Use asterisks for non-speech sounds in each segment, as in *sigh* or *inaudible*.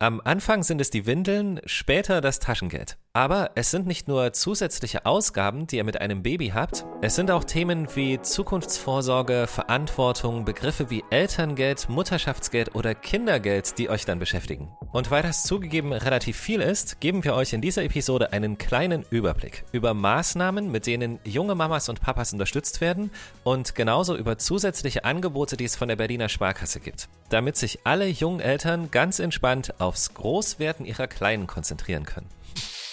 Am Anfang sind es die Windeln, später das Taschengeld. Aber es sind nicht nur zusätzliche Ausgaben, die ihr mit einem Baby habt, es sind auch Themen wie Zukunftsvorsorge, Verantwortung, Begriffe wie Elterngeld, Mutterschaftsgeld oder Kindergeld, die euch dann beschäftigen. Und weil das zugegeben relativ viel ist, geben wir euch in dieser Episode einen kleinen Überblick über Maßnahmen, mit denen junge Mamas und Papas unterstützt werden und genauso über zusätzliche Angebote, die es von der Berliner Sparkasse gibt, damit sich alle jungen Eltern ganz entspannt aufs Großwerden ihrer Kleinen konzentrieren können.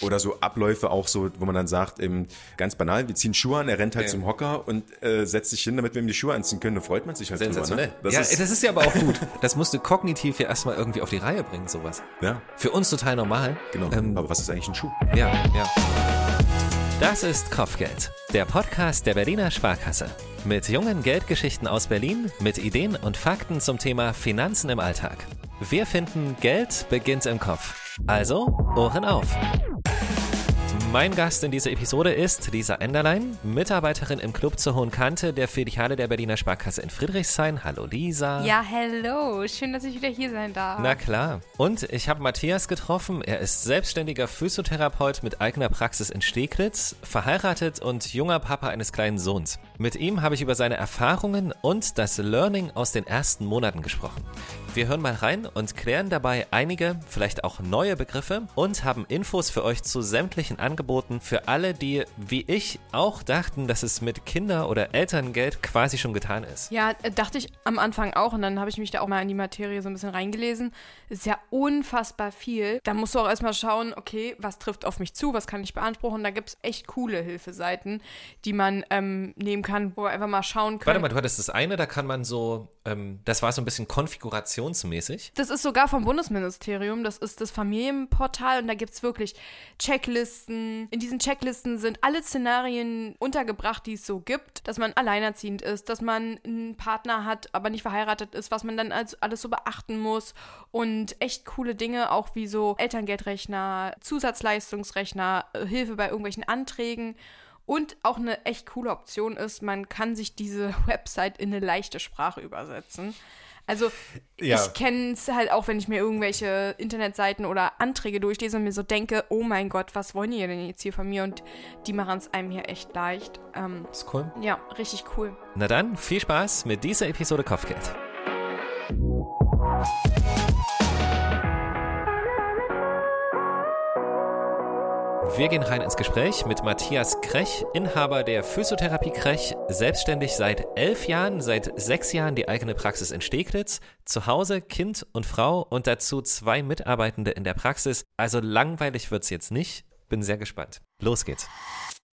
Oder so Abläufe auch so, wo man dann sagt, eben ganz banal, wir ziehen Schuhe an, er rennt halt Ja. zum Hocker und äh, setzt sich hin, damit wir ihm die Schuhe anziehen können. Da freut man sich halt Sensationell. drüber. Ne? Das ja, ist, das ist ja aber auch gut. Das musst du kognitiv ja erstmal irgendwie auf die Reihe bringen, sowas. ja, Für uns total normal. genau. Ähm, Aber was ist eigentlich ein Schuh? Ja, ja. Das ist Kopfgeld, der Podcast der Berliner Sparkasse. Mit jungen Geldgeschichten aus Berlin, mit Ideen und Fakten zum Thema Finanzen im Alltag. Wir finden, Geld beginnt im Kopf. Also, Ohren auf. Mein Gast in dieser Episode ist Lisa Enderlein, Mitarbeiterin im Club zur Hohen Kante der Filiale der Berliner Sparkasse in Friedrichshain. Hallo Lisa. Ja, hello. Schön, dass ich wieder hier sein darf. Na klar. Und ich habe Matthias getroffen. Er ist selbstständiger Physiotherapeut mit eigener Praxis in Steglitz, verheiratet und junger Papa eines kleinen Sohns. Mit ihm habe ich über seine Erfahrungen und das Learning aus den ersten Monaten gesprochen. Wir hören mal rein und klären dabei einige, vielleicht auch neue Begriffe und haben Infos für euch zu sämtlichen Angeboten für alle, die, wie ich, auch dachten, dass es mit Kinder- oder Elterngeld quasi schon getan ist. Ja, äh, dachte ich am Anfang auch und dann habe ich mich da auch mal in die Materie so ein bisschen reingelesen. Ist ja unfassbar viel. Da musst du auch erstmal schauen, okay, was trifft auf mich zu, was kann ich beanspruchen. Da gibt es echt coole Hilfeseiten, die man ähm, nehmen kann, wo wir einfach mal schauen können. Warte mal, du hattest das eine, da kann man so, ähm, das war so ein bisschen konfigurationsmäßig. Das ist sogar vom Bundesministerium, das ist das Familienportal und da gibt es wirklich Checklisten. In diesen Checklisten sind alle Szenarien untergebracht, die es so gibt, dass man alleinerziehend ist, dass man einen Partner hat, aber nicht verheiratet ist, was man dann als alles so beachten muss und echt coole Dinge, auch wie so Elterngeldrechner, Zusatzleistungsrechner, äh, Hilfe bei irgendwelchen Anträgen. Und auch eine echt coole Option ist, man kann sich diese *laughs* Website in eine leichte Sprache übersetzen. Also Ja. ich kenne es halt auch, wenn ich mir irgendwelche Internetseiten oder Anträge durchlese und mir so denke, oh mein Gott, was wollen die denn jetzt hier von mir? Und die machen es einem hier echt leicht. Ähm, Ist cool. ja, richtig cool. Na dann, viel Spaß mit dieser Episode Kopfgeld. Wir gehen rein ins Gespräch mit Matthias Krech, Inhaber der Physiotherapie Krech, selbstständig seit elf Jahren, seit sechs Jahren die eigene Praxis in Steglitz, zu Hause Kind und Frau und dazu zwei Mitarbeitende in der Praxis. Also langweilig wird's jetzt nicht. Bin sehr gespannt. Los geht's.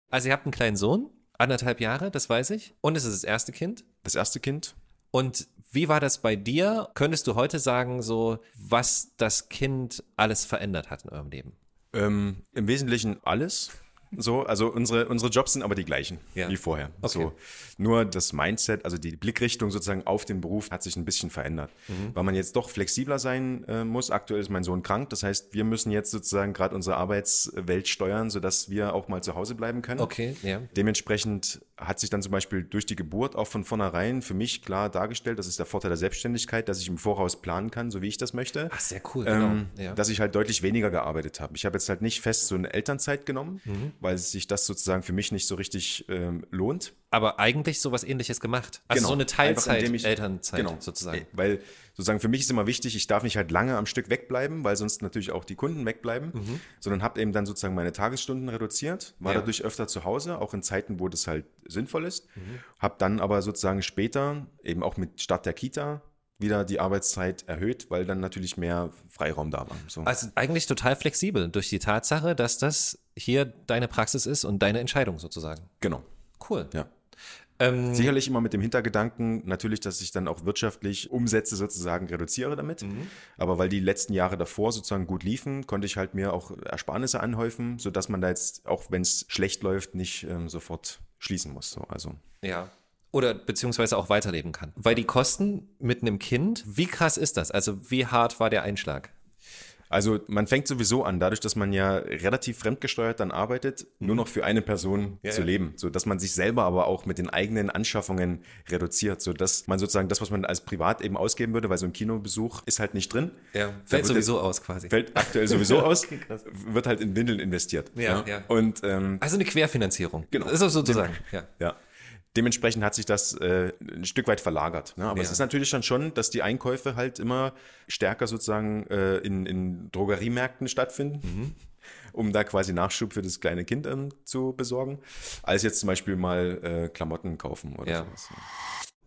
Also ihr habt einen kleinen Sohn, anderthalb Jahre, das weiß ich. Und es ist das erste Kind. Das erste Kind, Und wie war das bei dir? Könntest du heute sagen, so, was das Kind alles verändert hat in eurem Leben? Ähm, im Wesentlichen alles. So, also unsere, unsere Jobs sind aber die gleichen Ja. wie vorher. Okay. So, nur das Mindset, also die Blickrichtung sozusagen auf den Beruf hat sich ein bisschen verändert. Weil man jetzt doch flexibler sein äh, muss. Aktuell ist mein Sohn krank. Das heißt, wir müssen jetzt sozusagen gerade unsere Arbeitswelt steuern, sodass wir auch mal zu Hause bleiben können. Okay, ja. Dementsprechend hat sich dann zum Beispiel durch die Geburt auch von vornherein für mich klar dargestellt, das ist der Vorteil der Selbstständigkeit, dass ich im Voraus planen kann, so wie ich das möchte. Ach, sehr cool, genau. Ähm, ja. Dass ich halt deutlich weniger gearbeitet habe. Ich habe jetzt halt nicht fest so eine Elternzeit genommen, Mhm. Weil sich das sozusagen für mich nicht so richtig ähm, lohnt. Aber eigentlich sowas ähnliches gemacht. Also Genau. so eine indem ich- Teilzeit-Elternzeit Genau. sozusagen. Weil sozusagen für mich ist immer wichtig, ich darf nicht halt lange am Stück wegbleiben, weil sonst natürlich auch die Kunden wegbleiben, sondern habe eben dann sozusagen meine Tagesstunden reduziert, war Mhm. Ja. dadurch öfter zu Hause, auch in Zeiten, wo das halt sinnvoll ist. Mhm. Habe dann aber sozusagen später, eben auch mit Start der Kita, wieder die Arbeitszeit erhöht, weil dann natürlich mehr Freiraum da war. So. Also eigentlich total flexibel durch die Tatsache, dass das hier deine Praxis ist und deine Entscheidung sozusagen. genau. Cool. Ja. Ähm, Sicherlich immer mit dem Hintergedanken, natürlich, dass ich dann auch wirtschaftlich Umsätze sozusagen reduziere damit. Aber weil die letzten Jahre davor sozusagen gut liefen, konnte ich halt mir auch Ersparnisse anhäufen, sodass man da jetzt, auch wenn es schlecht läuft, nicht ähm, sofort schließen muss. So, also Ja. Oder beziehungsweise auch weiterleben kann. Weil die Kosten mit einem Kind, wie krass ist das? Also wie hart war der Einschlag? Also man fängt sowieso an, dadurch, dass man ja relativ fremdgesteuert dann arbeitet, nur noch für eine Person Mhm. Ja, zu ja. leben, so dass man sich selber aber auch mit den eigenen Anschaffungen reduziert, so dass man sozusagen das, was man als privat eben ausgeben würde, weil so ein Kinobesuch ist halt nicht drin. Ja, fällt sowieso aus quasi. Fällt aktuell sowieso *laughs* aus, Okay, wird halt in Windeln investiert. Ja, ja. Und ähm, Also eine Querfinanzierung. Genau. Das ist auch sozusagen, ja. Ja. Dementsprechend hat sich das äh, ein Stück weit verlagert. Ne? Aber Ja. es ist natürlich dann schon, dass die Einkäufe halt immer stärker sozusagen äh, in, in Drogeriemärkten stattfinden, Mhm. um da quasi Nachschub für das kleine Kind ähm, zu besorgen, als jetzt zum Beispiel mal äh, Klamotten kaufen oder Ja. sowas.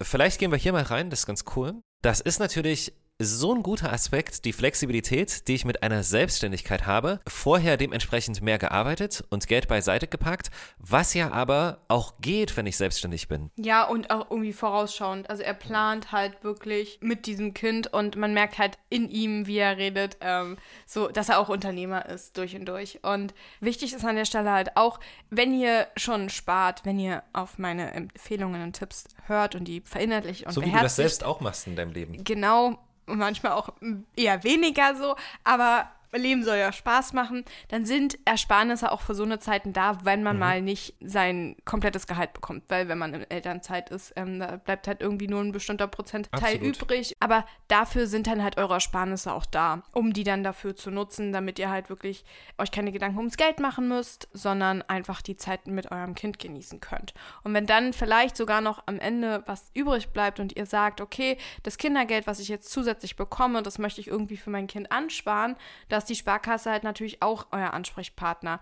Vielleicht gehen wir hier mal rein, das ist ganz cool. Das ist natürlich so ein guter Aspekt, die Flexibilität, die ich mit einer Selbstständigkeit habe. Vorher dementsprechend mehr gearbeitet und Geld beiseite gepackt, was ja aber auch geht, wenn ich selbstständig bin. Ja, und auch irgendwie vorausschauend. Also er plant halt wirklich mit diesem Kind und man merkt halt in ihm, wie er redet, ähm, so, dass er auch Unternehmer ist, durch und durch. Und wichtig ist an der Stelle halt auch, wenn ihr schon spart, wenn ihr auf meine Empfehlungen und Tipps hört und die verinnerlicht und So wie du das selbst auch machst in deinem Leben. Genau, und manchmal auch eher weniger so, aber Leben soll ja Spaß machen, dann sind Ersparnisse auch für so eine Zeiten da, wenn Mhm. man mal nicht sein komplettes Gehalt bekommt. Weil wenn man in Elternzeit ist, ähm, da bleibt halt irgendwie nur ein bestimmter Prozentteil Absolut. übrig. Aber dafür sind dann halt eure Ersparnisse auch da, um die dann dafür zu nutzen, damit ihr halt wirklich euch keine Gedanken ums Geld machen müsst, sondern einfach die Zeit mit eurem Kind genießen könnt. Und wenn dann vielleicht sogar noch am Ende was übrig bleibt und ihr sagt, okay, das Kindergeld, was ich jetzt zusätzlich bekomme, das möchte ich irgendwie für mein Kind ansparen, da ist die Sparkasse halt natürlich auch euer Ansprechpartner.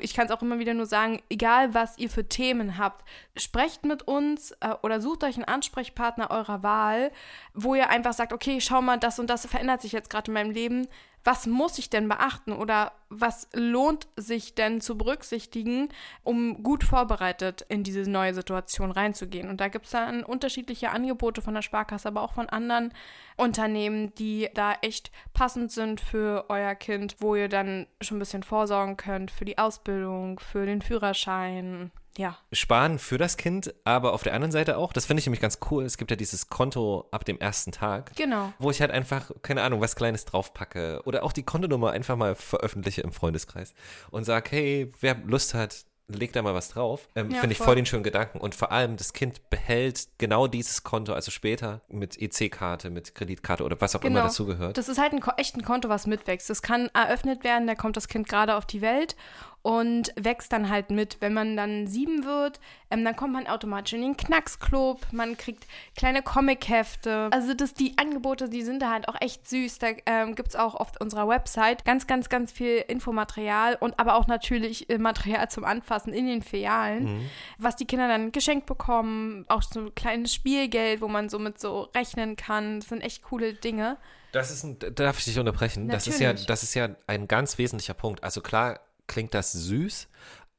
Ich kann es auch immer wieder nur sagen, egal was ihr für Themen habt, sprecht mit uns äh, oder sucht euch einen Ansprechpartner eurer Wahl, wo ihr einfach sagt, okay, schau mal, das und das verändert sich jetzt gerade in meinem Leben. Was muss ich denn beachten oder was lohnt sich denn zu berücksichtigen, um gut vorbereitet in diese neue Situation reinzugehen? Und da gibt es dann unterschiedliche Angebote von der Sparkasse, aber auch von anderen Unternehmen, die da echt passend sind für euer Kind, wo ihr dann schon ein bisschen vorsorgen könnt für die Ausbildung, für den Führerschein. Ja, Sparen für das Kind, aber auf der anderen Seite auch, das finde ich nämlich ganz cool, es gibt ja dieses Konto ab dem ersten Tag. genau. wo ich halt einfach, keine Ahnung, was Kleines draufpacke oder auch die Kontonummer einfach mal veröffentliche im Freundeskreis und sag, hey, wer Lust hat, leg da mal was drauf. Ähm, Ja, Finde ich voll. voll den schönen Gedanken. Und vor allem, das Kind behält genau dieses Konto, also später mit EC-Karte, mit Kreditkarte oder was auch immer Genau. dazugehört. Das ist halt ein echt ein Konto, was mitwächst. Das kann eröffnet werden, da kommt das Kind gerade auf die Welt und wächst dann halt mit. Wenn man dann sieben wird, ähm, dann kommt man automatisch in den Knacksclub, man kriegt kleine Comichefte. Also das, die Angebote, die sind da halt auch echt süß. Da ähm, gibt es auch auf unserer Website ganz, ganz, ganz viel Infomaterial und aber auch natürlich äh, Material zum Anfassen in den Filialen, was die Kinder dann geschenkt bekommen. Auch so ein kleines Spielgeld, wo man so mit so rechnen kann. Das sind echt coole Dinge. Das ist ein, darf ich dich unterbrechen? Das ist ja, Natürlich. das ist ja ein ganz wesentlicher Punkt. Also klar klingt das süß,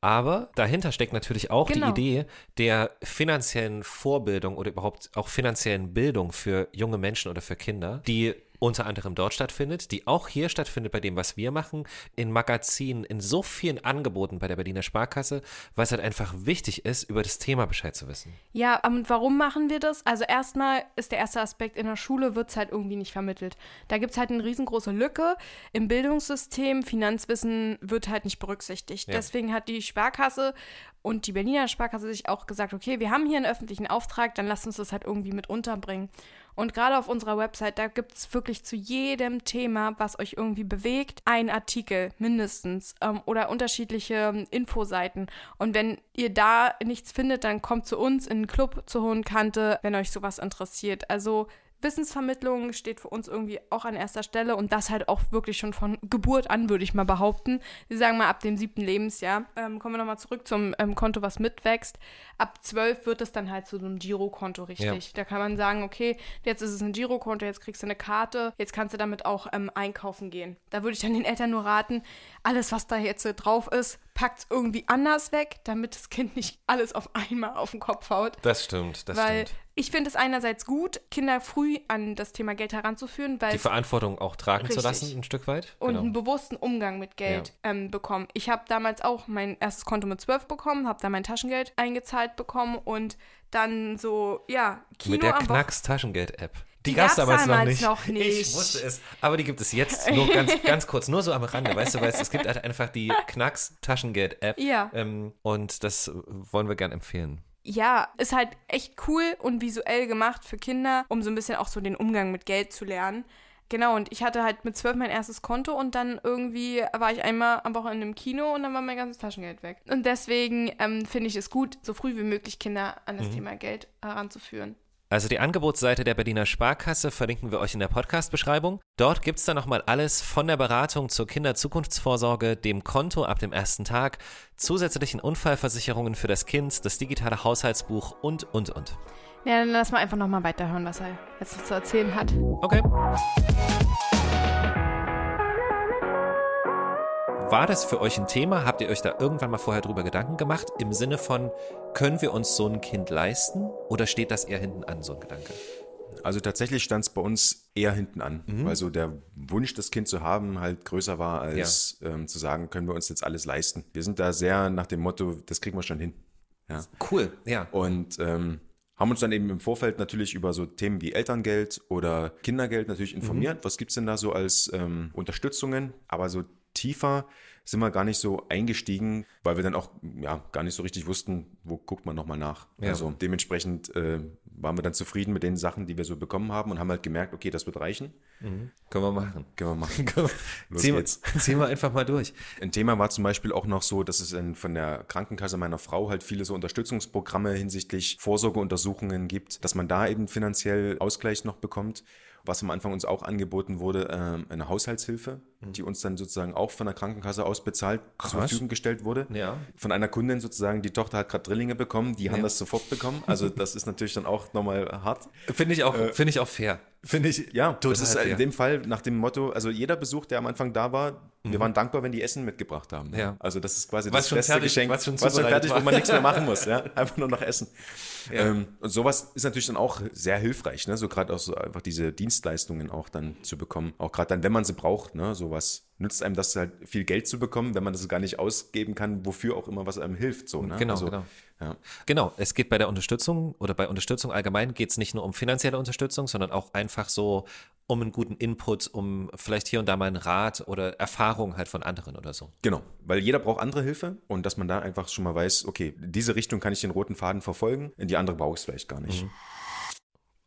aber dahinter steckt natürlich auch Genau. die Idee der finanziellen Vorbildung oder überhaupt auch finanziellen Bildung für junge Menschen oder für Kinder, die unter anderem dort stattfindet, die auch hier stattfindet bei dem, was wir machen, in Magazinen, in so vielen Angeboten bei der Berliner Sparkasse, weil es halt einfach wichtig ist, über das Thema Bescheid zu wissen. Ja, und warum machen wir das? Also erstmal ist der erste Aspekt, in der Schule wird es halt irgendwie nicht vermittelt. Da gibt es halt eine riesengroße Lücke im Bildungssystem. Finanzwissen wird halt nicht berücksichtigt. Ja. Deswegen hat die Sparkasse und die Berliner Sparkasse sich auch gesagt, okay, wir haben hier einen öffentlichen Auftrag, dann lasst uns das halt irgendwie mit unterbringen. Und gerade auf unserer Website, da gibt es wirklich zu jedem Thema, was euch irgendwie bewegt, einen Artikel mindestens ähm, oder unterschiedliche ähm, Infoseiten. Und wenn ihr da nichts findet, dann kommt zu uns in den Club zur Hohen Kante, wenn euch sowas interessiert. Also Wissensvermittlung steht für uns irgendwie auch an erster Stelle und das halt auch wirklich schon von Geburt an, würde ich mal behaupten. Wir sagen mal ab dem siebten Lebensjahr. Ähm, kommen wir nochmal zurück zum ähm, Konto, was mitwächst. Ab zwölf wird es dann halt zu so einem Girokonto, richtig. Da kann man sagen, okay, jetzt ist es ein Girokonto, jetzt kriegst du eine Karte, jetzt kannst du damit auch ähm, einkaufen gehen. Da würde ich dann den Eltern nur raten, alles, was da jetzt äh, drauf ist, packt es irgendwie anders weg, damit das Kind nicht alles auf einmal auf den Kopf haut. Das stimmt, das weil stimmt. ich finde es einerseits gut, Kinder früh an das Thema Geld heranzuführen, weil Die Verantwortung auch tragen zu Richtig. lassen, ein Stück weit. und Genau. einen bewussten Umgang mit Geld ähm, bekommen. Ich habe damals auch mein erstes Konto mit 12 bekommen, habe da mein Taschengeld eingezahlt bekommen und dann so, ja, Kino Mit der am Die, gab es damals, damals noch, nicht. noch nicht. Ich wusste es. Aber die gibt es jetzt nur ganz, *laughs* ganz kurz, nur so am Rande. Weißt du, weil es gibt halt einfach die *laughs* Knacks-Taschengeld-App. Ja. Ähm, und das wollen wir gern empfehlen. Ja, ist halt echt cool und visuell gemacht für Kinder, um so ein bisschen auch so den Umgang mit Geld zu lernen. Genau, und ich hatte halt mit zwölf mein erstes Konto und dann irgendwie war ich einmal am Wochenende im Kino und dann war mein ganzes Taschengeld weg. Und deswegen ähm, finde ich es gut, so früh wie möglich Kinder an das Thema Geld heranzuführen. Also die Angebotsseite der Berliner Sparkasse verlinken wir euch in der Podcast-Beschreibung. Dort gibt es dann nochmal alles von der Beratung zur Kinderzukunftsvorsorge, dem Konto ab dem ersten Tag, zusätzlichen Unfallversicherungen für das Kind, das digitale Haushaltsbuch und, und, und. Ja, dann lass mal einfach nochmal weiterhören, was er jetzt zu erzählen hat. Okay. War das für euch ein Thema? Habt ihr euch da irgendwann mal vorher drüber Gedanken gemacht? Im Sinne von, können wir uns so ein Kind leisten? Oder steht das eher hinten an, so ein Gedanke? Also tatsächlich stand es bei uns eher hinten an, weil so der Wunsch, das Kind zu haben, halt größer war, als ähm, zu sagen, können wir uns jetzt alles leisten. Wir sind da sehr nach dem Motto, das kriegen wir schon hin. Ja. Cool, ja. Und ähm, haben uns dann eben im Vorfeld natürlich über so Themen wie Elterngeld oder Kindergeld natürlich informiert. Was gibt's denn da so als ähm, Unterstützungen? Aber so tiefer sind wir gar nicht so eingestiegen, weil wir dann auch ja gar nicht so richtig wussten, wo guckt man nochmal nach. Ja. Also dementsprechend äh, waren wir dann zufrieden mit den Sachen, die wir so bekommen haben und haben halt gemerkt, okay, das wird reichen. Können wir machen. Können wir machen. *laughs* Los ziehen, wir, geht's. *laughs* ziehen wir einfach mal durch. Ein Thema war zum Beispiel auch noch so, dass es in, von der Krankenkasse meiner Frau halt viele so Unterstützungsprogramme hinsichtlich Vorsorgeuntersuchungen gibt, dass man da eben finanziell Ausgleich noch bekommt. Was am Anfang uns auch angeboten wurde, ähm, eine Haushaltshilfe, die uns dann sozusagen auch von der Krankenkasse aus bezahlt zur Krass. Verfügung gestellt wurde. Ja. Von einer Kundin sozusagen, die Tochter hat gerade Drillinge bekommen, die haben Ja. das sofort bekommen. Also das ist natürlich dann auch nochmal hart. Finde ich, auch, finde ich auch fair. Finde ich Ja, total das ist fair. in dem Fall nach dem Motto, also jeder Besuch, der am Anfang da war, wir waren dankbar, wenn die Essen mitgebracht haben. Mhm. Ja. Also das ist quasi Was das beste fertig- Geschenk, was schon was schon fertig, war. wo man nichts mehr machen muss, ja, *laughs* einfach nur noch essen. Ähm, und sowas ist natürlich dann auch sehr hilfreich, ne? so gerade auch so einfach diese Dienstleistungen auch dann zu bekommen, auch gerade dann, wenn man sie braucht, ne? sowas nützt einem das halt viel Geld zu bekommen, wenn man das gar nicht ausgeben kann, wofür auch immer was einem hilft, so, ne? Genau, also, genau. Ja. Genau, es geht bei der Unterstützung oder bei Unterstützung allgemein geht es nicht nur um finanzielle Unterstützung, sondern auch einfach so um einen guten Input, um vielleicht hier und da mal einen Rat oder Erfahrung halt von anderen oder so. Genau, weil jeder braucht andere Hilfe und dass man da einfach schon mal weiß, okay, diese Richtung kann ich den roten Faden verfolgen, in die andere brauche ich es vielleicht gar nicht.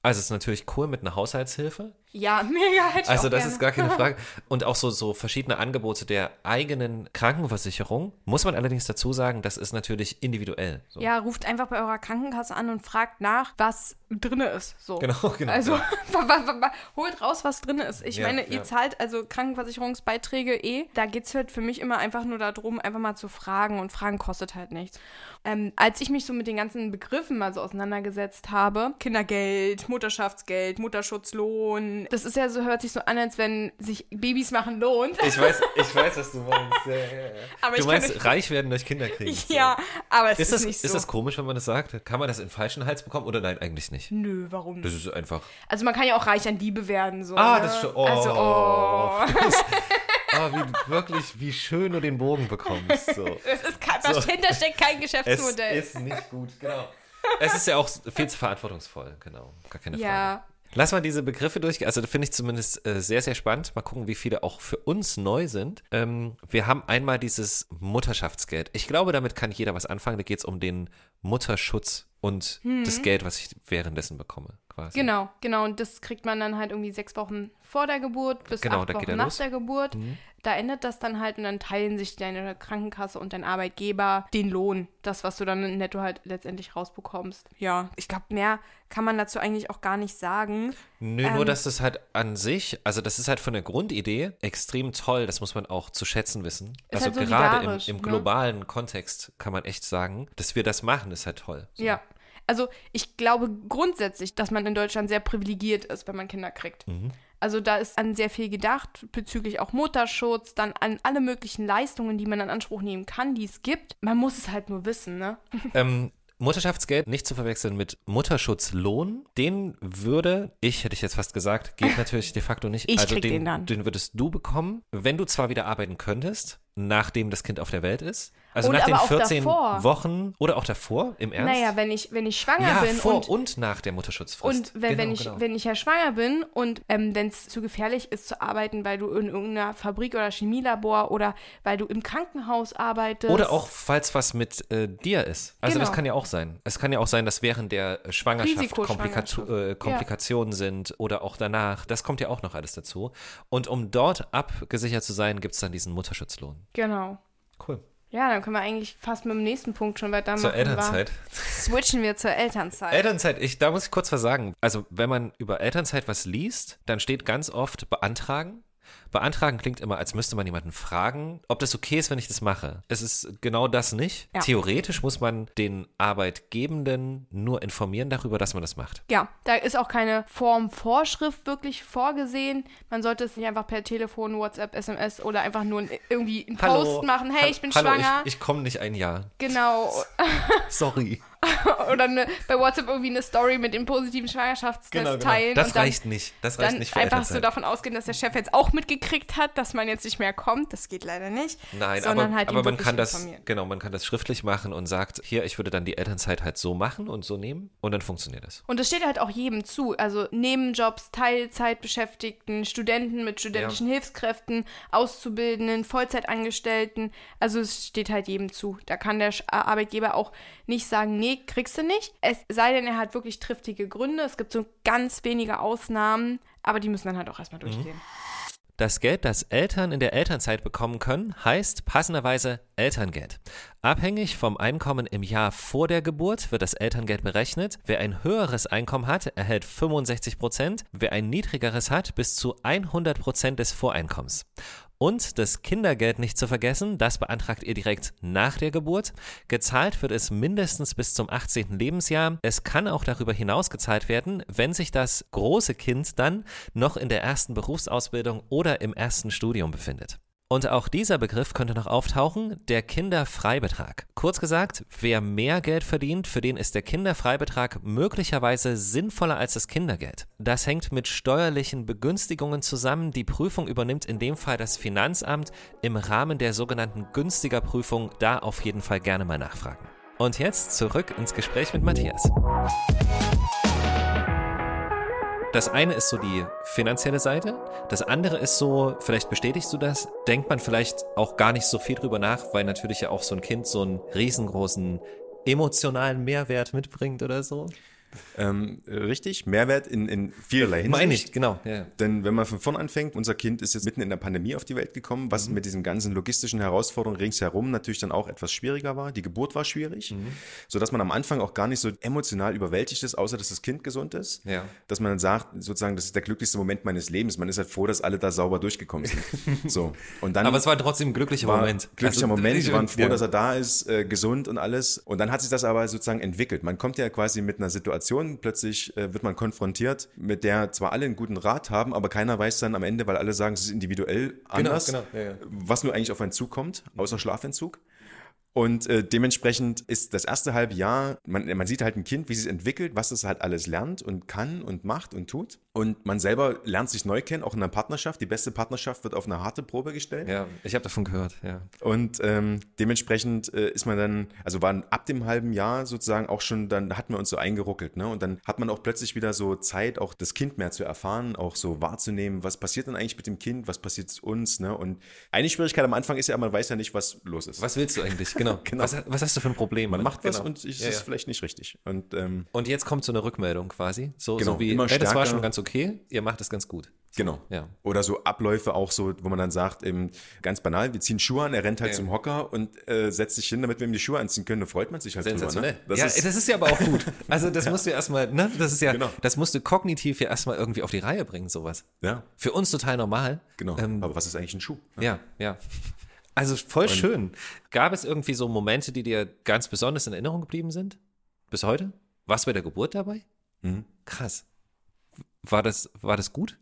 Also es ist natürlich cool mit einer Haushaltshilfe. Ja, *laughs* mega. Hätte Also das gerne. ist gar keine *laughs* Frage. Und auch so, so verschiedene Angebote der eigenen Krankenversicherung. Muss man allerdings dazu sagen, das ist natürlich individuell. So. Ja, ruft einfach bei eurer Krankenkasse an und fragt nach, was drinne ist. So. Genau, *laughs* genau. Also wa- wa- wa- holt raus, was drin ist. Ich Ja, meine, ja. ihr zahlt also Krankenversicherungsbeiträge eh. Da geht es halt für mich immer einfach nur darum, einfach mal zu fragen und Fragen kostet halt nichts. Ähm, als ich mich so mit den ganzen Begriffen mal so auseinandergesetzt habe, Kindergeld, Mutterschaftsgeld, Mutterschutzlohn, das ist ja so, hört sich so an, als wenn sich Babys machen lohnt. Ich weiß, ich weiß, was du meinst. *laughs* Ja, ja, ja. Du meinst kann reich werden durch Kinder kriegen. so. *laughs* ja, aber es Ist ist, das, nicht so. ist das komisch, wenn man das sagt? Kann man das in falschen Hals bekommen oder nein, eigentlich nicht? Nö, warum Das nicht? ist einfach. Also man kann ja auch reich an Liebe werden. So, Ah, ne? das ist schon. Oh. Also, oh. Ah, wie, wirklich, wie schön du den Bogen bekommst. So. *laughs* Es ist kein, dahinter steckt kein Es Geschäftsmodell. ist nicht gut, genau. Es ist ja auch viel zu verantwortungsvoll, genau. Gar keine Frage. Ja. Lass mal diese Begriffe durchgehen. Also, da finde ich zumindest äh, sehr, sehr spannend. Mal gucken, wie viele auch für uns neu sind. Ähm, wir haben einmal dieses Mutterschaftsgeld. Ich glaube, damit kann jeder was anfangen. Da geht es um den Mutterschutz und das Geld, was ich währenddessen bekomme, quasi. Mhm. Genau, genau. Und das kriegt man dann halt irgendwie sechs Wochen vor der Geburt bis Genau, acht Wochen nach los. Mhm. der Geburt. Da endet das dann halt und dann teilen sich deine Krankenkasse und dein Arbeitgeber den Lohn. Das, was du dann netto halt letztendlich rausbekommst. Ja, ich glaube, mehr kann man dazu eigentlich auch gar nicht sagen. Nö, Ähm. nur dass das halt an sich, also das ist halt von der Grundidee extrem toll, das muss man auch zu schätzen wissen. Ist also halt gerade im, im ne? globalen Kontext kann man echt sagen, dass wir das machen, ist halt toll. So. Ja. Also ich glaube grundsätzlich, dass man in Deutschland sehr privilegiert ist, wenn man Kinder kriegt. Mhm. Also da ist an sehr viel gedacht, bezüglich auch Mutterschutz, dann an alle möglichen Leistungen, die man in Anspruch nehmen kann, die es gibt. Man muss es halt nur wissen, ne? *laughs* Ähm, Mutterschaftsgeld nicht zu verwechseln mit Mutterschutzlohn. Den würde, ich hätte ich jetzt fast gesagt, geht *laughs* natürlich de facto nicht. Ich also krieg den, den dann. den würdest du bekommen, wenn du zwar wieder arbeiten könntest, nachdem das Kind auf der Welt ist. Also Und nach den aber auch 14 davor. Wochen oder auch davor, im Ernst? Naja, wenn ich, wenn ich schwanger ja, bin vor und und, nach der Mutterschutzfrist. Und wenn, wenn, Genau, ich, genau. wenn ich ja schwanger bin und ähm, wenn es zu gefährlich ist zu arbeiten, weil du in irgendeiner Fabrik oder Chemielabor oder weil du im Krankenhaus arbeitest. Oder auch, falls was mit äh, dir ist. Also das Genau. kann ja auch sein. Es kann ja auch sein, dass während der Schwangerschaft Risikoschwangerschaft. Komplikatu äh, Komplikationen sind oder auch danach. Das kommt ja auch noch alles dazu. Und um dort abgesichert zu sein, gibt es dann diesen Mutterschutzlohn. Genau. Cool. Ja, dann können wir eigentlich fast mit dem nächsten Punkt schon weitermachen. Zur Elternzeit. Switchen wir zur Elternzeit. Elternzeit, ich, da muss ich kurz was sagen. Also, wenn man über Elternzeit was liest, dann steht ganz oft beantragen. Beantragen klingt immer, als müsste man jemanden fragen, ob das okay ist, wenn ich das mache. Es ist genau das nicht. Ja. Theoretisch muss man den Arbeitgebenden nur informieren darüber, dass man das macht. Ja, da ist auch keine Formvorschrift wirklich vorgesehen. Man sollte es nicht einfach per Telefon, WhatsApp, SMS oder einfach nur irgendwie einen Post machen. Hey, ich bin Hallo, schwanger. Ich, ich komme nicht ein Jahr. genau. *laughs* Sorry. *laughs* Oder eine, bei WhatsApp irgendwie eine Story mit dem positiven Schwangerschaftstest teilen. Das und dann, reicht nicht. Das reicht Dann nicht für einfach so Elternzeit. davon ausgehen, dass der Chef jetzt auch mitgekriegt hat, dass man jetzt nicht mehr kommt. Das geht leider nicht. Nein, sondern aber, halt aber man kann das, genau, man kann das schriftlich machen und sagt, hier, ich würde dann die Elternzeit halt so machen und so nehmen und dann funktioniert das. Und es steht halt auch jedem zu. Also Nebenjobs, Teilzeitbeschäftigten, Studenten mit studentischen Hilfskräften, Auszubildenden, Vollzeitangestellten. Also es steht halt jedem zu. Da kann der Arbeitgeber auch nicht sagen, nee, kriegst du nicht. Es sei denn, er hat wirklich triftige Gründe. Es gibt so ganz wenige Ausnahmen, aber die müssen dann halt auch erstmal Mhm. durchgehen. Das Geld, das Eltern in der Elternzeit bekommen können, heißt passenderweise Elterngeld. Abhängig vom Einkommen im Jahr vor der Geburt wird das Elterngeld berechnet. Wer ein höheres Einkommen hat, erhält 65 Prozent, wer ein niedrigeres hat, bis zu 100 Prozent des Voreinkommens. Und das Kindergeld nicht zu vergessen, das beantragt ihr direkt nach der Geburt. Gezahlt wird es mindestens bis zum 18. Lebensjahr. Es kann auch darüber hinaus gezahlt werden, wenn sich das große Kind dann noch in der ersten Berufsausbildung oder im ersten Studium befindet. Und auch dieser Begriff könnte noch auftauchen, der Kinderfreibetrag. Kurz gesagt, wer mehr Geld verdient, für den ist der Kinderfreibetrag möglicherweise sinnvoller als das Kindergeld. Das hängt mit steuerlichen Begünstigungen zusammen. Die Prüfung übernimmt in dem Fall das Finanzamt im Rahmen der sogenannten günstiger Prüfung. Da auf jeden Fall gerne mal nachfragen. Und jetzt zurück ins Gespräch mit Matthias. Das eine ist so die finanzielle Seite. Das andere ist so, vielleicht bestätigst du das, denkt man vielleicht auch gar nicht so viel drüber nach, weil natürlich ja auch so ein Kind so einen riesengroßen emotionalen Mehrwert mitbringt oder so. Ähm, richtig, Mehrwert in, in vielerlei Hinsicht. Meine ich, genau. Ja. Denn wenn man von vorn anfängt, unser Kind ist jetzt mitten in der Pandemie auf die Welt gekommen, was Mhm. mit diesen ganzen logistischen Herausforderungen ringsherum natürlich dann auch etwas schwieriger war. Die Geburt war schwierig, Mhm. sodass man am Anfang auch gar nicht so emotional überwältigt ist, außer dass das Kind gesund ist. Ja. Dass man dann sagt, sozusagen, das ist der glücklichste Moment meines Lebens. Man ist halt froh, dass alle da sauber durchgekommen sind. *laughs* so. Und dann Aber es war trotzdem ein glücklicher Moment. Glücklicher Also, Moment, *laughs* wir waren froh, ja. dass er da ist, äh, gesund und alles. Und dann hat sich das aber sozusagen entwickelt. Man kommt ja quasi mit einer Situation, plötzlich äh, wird man konfrontiert, mit der zwar alle einen guten Rat haben, aber keiner weiß dann am Ende, weil alle sagen, es ist individuell anders, genau, ja, ja. was nur eigentlich auf einen zukommt, außer Schlafentzug. Und äh, dementsprechend ist das erste halbe Jahr, man, man sieht halt ein Kind, wie es sich entwickelt, was es halt alles lernt und kann und macht und tut. Und man selber lernt sich neu kennen, auch in einer Partnerschaft. Die beste Partnerschaft wird auf eine harte Probe gestellt. Ja, ich habe davon gehört, ja. Und ähm, dementsprechend äh, ist man dann, also waren ab dem halben Jahr sozusagen auch schon, dann hatten wir uns so eingeruckelt, ne? Und dann hat man auch plötzlich wieder so Zeit, auch das Kind mehr zu erfahren, auch so wahrzunehmen, was passiert denn eigentlich mit dem Kind, was passiert uns, ne? Und eine Schwierigkeit am Anfang ist ja, man weiß ja nicht, was los ist. Was willst du eigentlich? Genau. *laughs* Genau. Was, was hast du für ein Problem? man macht was genau. und es Ja, ist ja. vielleicht nicht richtig. Und ähm, Und jetzt kommt so eine Rückmeldung quasi. So, Genau, so wie, immer ey, das war stärker. schon ganz okay, ihr macht es ganz gut. Genau. Ja. Oder so Abläufe auch so, wo man dann sagt, eben, ganz banal, wir ziehen Schuhe an, er rennt halt Ja. zum Hocker und äh, setzt sich hin, damit wir ihm die Schuhe anziehen können. Da freut man sich halt drüber. Sensationell. Ne? Das ja, ist, das ist ja aber auch gut. Also das *laughs* musst du erstmal, ne? Das ist ja, Genau. das musst du kognitiv ja erstmal irgendwie auf die Reihe bringen, sowas. ja, Für uns total normal. genau. Ähm, Aber was ist eigentlich ein Schuh? ja, ja. Also voll schön. Gab es irgendwie so Momente, die dir ganz besonders in Erinnerung geblieben sind? Bis heute? Warst du bei der Geburt dabei? Mhm. Krass. War das, war das gut?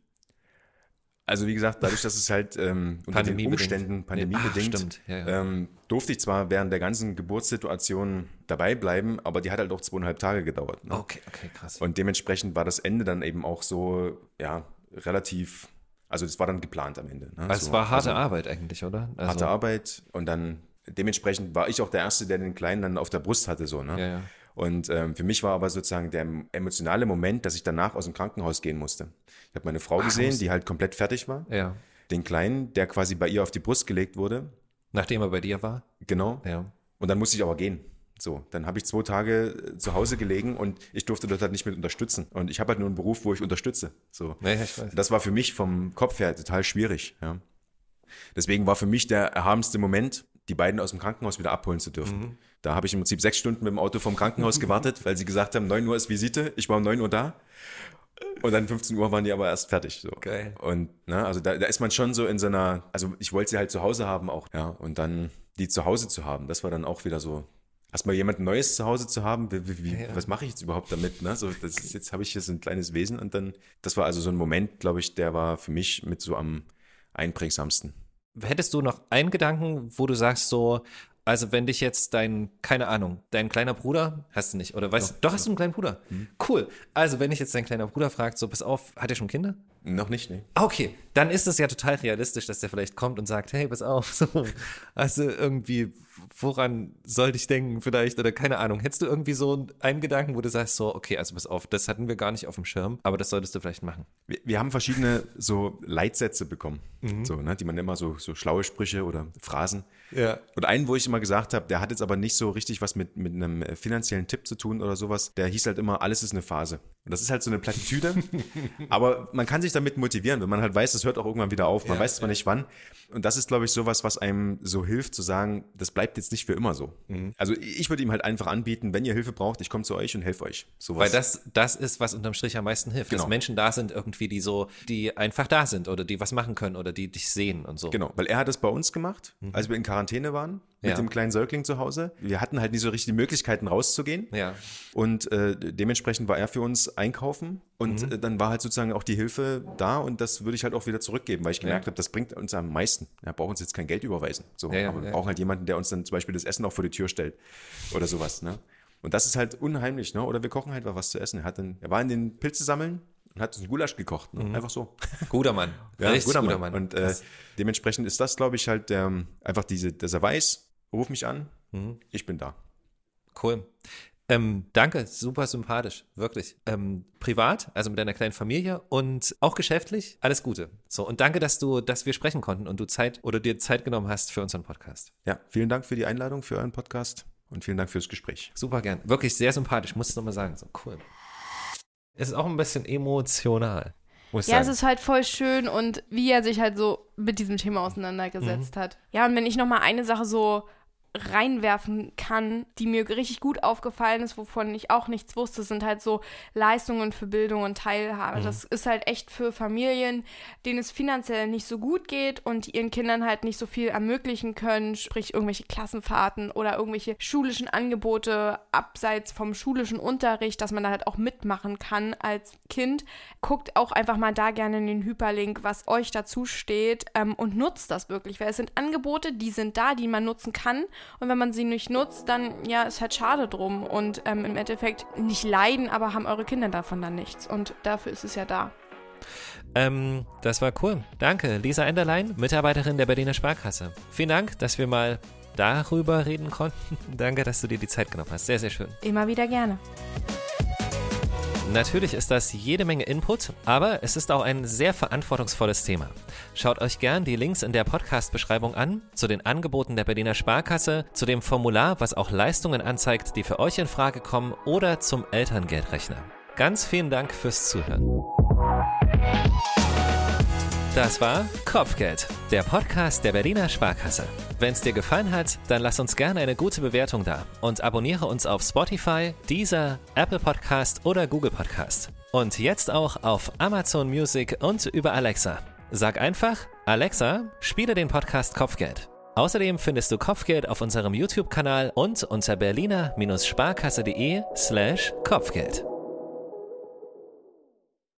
Also wie gesagt, dadurch, dass es halt ähm, *laughs* unter den. Umständen pandemiebedingt, stimmt. Ja, ja. Ähm, durfte ich zwar während der ganzen Geburtssituation dabei bleiben, aber die hat halt auch zweieinhalb Tage gedauert. Ne? Okay, okay, krass. Und dementsprechend war das Ende dann eben auch so, ja, relativ, also das war dann geplant am Ende. Ne? Also es so, war harte also Arbeit eigentlich, oder? Also, harte Arbeit und dann dementsprechend war ich auch der Erste, der den Kleinen dann auf der Brust hatte, so, ne? Ja, ja. Und ähm, für mich war aber sozusagen der emotionale Moment, dass ich danach aus dem Krankenhaus gehen musste. Ich habe meine Frau gesehen, die halt komplett fertig war. Ja. Den Kleinen, der quasi bei ihr auf die Brust gelegt wurde. Nachdem er bei dir war? Genau. Ja. Und dann musste ich aber gehen. So, dann habe ich zwei Tage äh, zu Hause gelegen und ich durfte dort halt nicht mit unterstützen. Und ich habe halt nur einen Beruf, wo ich unterstütze. So. Ja, ich weiß. Das war für mich vom Kopf her total schwierig. Ja. Deswegen war für mich der erhabenste Moment, die beiden aus dem Krankenhaus wieder abholen zu dürfen. Mhm. Da habe ich im Prinzip sechs Stunden mit dem Auto vom Krankenhaus *laughs* gewartet, weil sie gesagt haben, 9 Uhr ist Visite, ich war um 9 Uhr da. Und dann 15 Uhr waren die aber erst fertig. So. Geil. Und ne, also da, da ist man schon so in so einer, also ich wollte sie halt zu Hause haben auch, ja. Und dann die zu Hause zu haben, das war dann auch wieder so. Erstmal jemand Neues zu Hause zu haben, wie, wie, Ja. was mache ich jetzt überhaupt damit? Ne? So, das ist, jetzt habe ich hier so ein kleines Wesen und dann, das war also so ein Moment, glaube ich, der war für mich mit so am einprägsamsten. Hättest du noch einen Gedanken, wo du sagst so, also wenn dich jetzt dein, keine Ahnung, dein kleiner Bruder, hast du nicht, oder weißt du, doch hast du einen kleinen Bruder. Cool. Also wenn dich jetzt dein kleiner Bruder fragt, so pass auf, hat er schon Kinder? Noch nicht, ne? Ah, Okay, dann ist es ja total realistisch, dass der vielleicht kommt und sagt, hey, pass auf, *laughs* so, also irgendwie, woran sollte ich denken vielleicht oder keine Ahnung. Hättest du irgendwie so einen Gedanken, wo du sagst so, okay, also pass auf, das hatten wir gar nicht auf dem Schirm, aber das solltest du vielleicht machen. Wir, wir haben verschiedene so Leitsätze bekommen, so, ne, die man immer so, so schlaue Sprüche oder Phrasen. Ja. Und einen, wo ich immer gesagt habe, der hat jetzt aber nicht so richtig was mit, mit einem äh, finanziellen Tipp zu tun oder sowas, der hieß halt immer, alles ist eine Phase. Und das ist halt so eine Plattitüde, *laughs* aber man kann sich damit motivieren, wenn man halt weiß, es hört auch irgendwann wieder auf. Man Ja, weiß zwar nicht wann. Und das ist, glaube ich, sowas, was einem so hilft zu sagen, das bleibt jetzt nicht für immer so. Mhm. Also ich würde ihm halt einfach anbieten, wenn ihr Hilfe braucht, ich komme zu euch und helfe euch. Sowas. Weil das, das ist, was unterm Strich am meisten hilft. Dass Genau. Menschen da sind irgendwie, die so, die einfach da sind oder die was machen können oder die dich sehen und so. Genau, weil er hat es bei uns gemacht, als wir in Quarantäne waren, mit Mhm. Ja. dem kleinen Säugling zu Hause. Wir hatten halt nicht so richtig die Möglichkeiten rauszugehen. Ja. Und äh, dementsprechend war er für uns einkaufen und Mhm. äh, dann war halt sozusagen auch die Hilfe da und das würde ich halt auch wieder zurückgeben, weil ich gemerkt habe, das bringt uns am meisten. Er braucht uns jetzt kein Geld überweisen. So, Ja, ja, aber wir ja. brauchen halt jemanden, der uns dann zum Beispiel das Essen auch vor die Tür stellt oder sowas. Ne? Und das ist halt unheimlich, ne? Oder wir kochen halt was zu essen. Er, hat dann, er war in den Pilze sammeln und hat uns ein Gulasch gekocht. Ne? Einfach so. Guter Mann. Ja, Mhm. Guter, guter Mann. Mann. Und äh, dementsprechend ist das, glaube ich, halt ähm, einfach diese, dass er weiß, ruf mich an, Mhm. ich bin da. Cool. Ähm, danke, super sympathisch, wirklich. Ähm, privat, also mit deiner kleinen Familie und auch geschäftlich, alles Gute. So, und danke, dass du, dass wir sprechen konnten und du Zeit oder dir Zeit genommen hast für unseren Podcast. Ja, vielen Dank für die Einladung, für euren Podcast und vielen Dank fürs Gespräch. Super gern. Wirklich sehr sympathisch, muss ich nochmal sagen. So, cool. Ist auch ein bisschen emotional. Muss ich Ja, es sagen. ist halt voll schön und wie er sich halt so mit diesem Thema auseinandergesetzt hat. Ja, und wenn ich noch mal eine Sache so reinwerfen kann, die mir richtig gut aufgefallen ist, wovon ich auch nichts wusste, sind halt so Leistungen für Bildung und Teilhabe. Das ist halt echt für Familien, denen es finanziell nicht so gut geht und die ihren Kindern halt nicht so viel ermöglichen können, sprich irgendwelche Klassenfahrten oder irgendwelche schulischen Angebote abseits vom schulischen Unterricht, dass man da halt auch mitmachen kann als Kind. Guckt auch einfach mal da gerne in den Hyperlink, was euch dazu steht ähm, und nutzt das wirklich, weil es sind Angebote, die sind da, die man nutzen kann und wenn man sie nicht nutzt, dann ja, ist halt schade drum und ähm, im Endeffekt nicht leiden, aber haben eure Kinder davon dann nichts und dafür ist es ja da. Ähm, das war cool. Danke, Lisa Enderlein, Mitarbeiterin der Berliner Sparkasse. Vielen Dank, dass wir mal darüber reden konnten. *laughs* Danke, dass du dir die Zeit genommen hast. Sehr, sehr schön. Immer wieder gerne. Natürlich ist das jede Menge Input, aber es ist auch ein sehr verantwortungsvolles Thema. Schaut euch gern die Links in der Podcast-Beschreibung an, zu den Angeboten der Berliner Sparkasse, zu dem Formular, was auch Leistungen anzeigt, die für euch in Frage kommen, oder zum Elterngeldrechner. Ganz vielen Dank fürs Zuhören. Das war Kopfgeld, der Podcast der Berliner Sparkasse. Wenn es dir gefallen hat, dann lass uns gerne eine gute Bewertung da und abonniere uns auf Spotify, Deezer, Apple Podcast oder Google Podcast. Und jetzt auch auf Amazon Music und über Alexa. Sag einfach, Alexa, spiele den Podcast Kopfgeld. Außerdem findest du Kopfgeld auf unserem YouTube-Kanal und unter berliner-sparkasse.de slash Kopfgeld.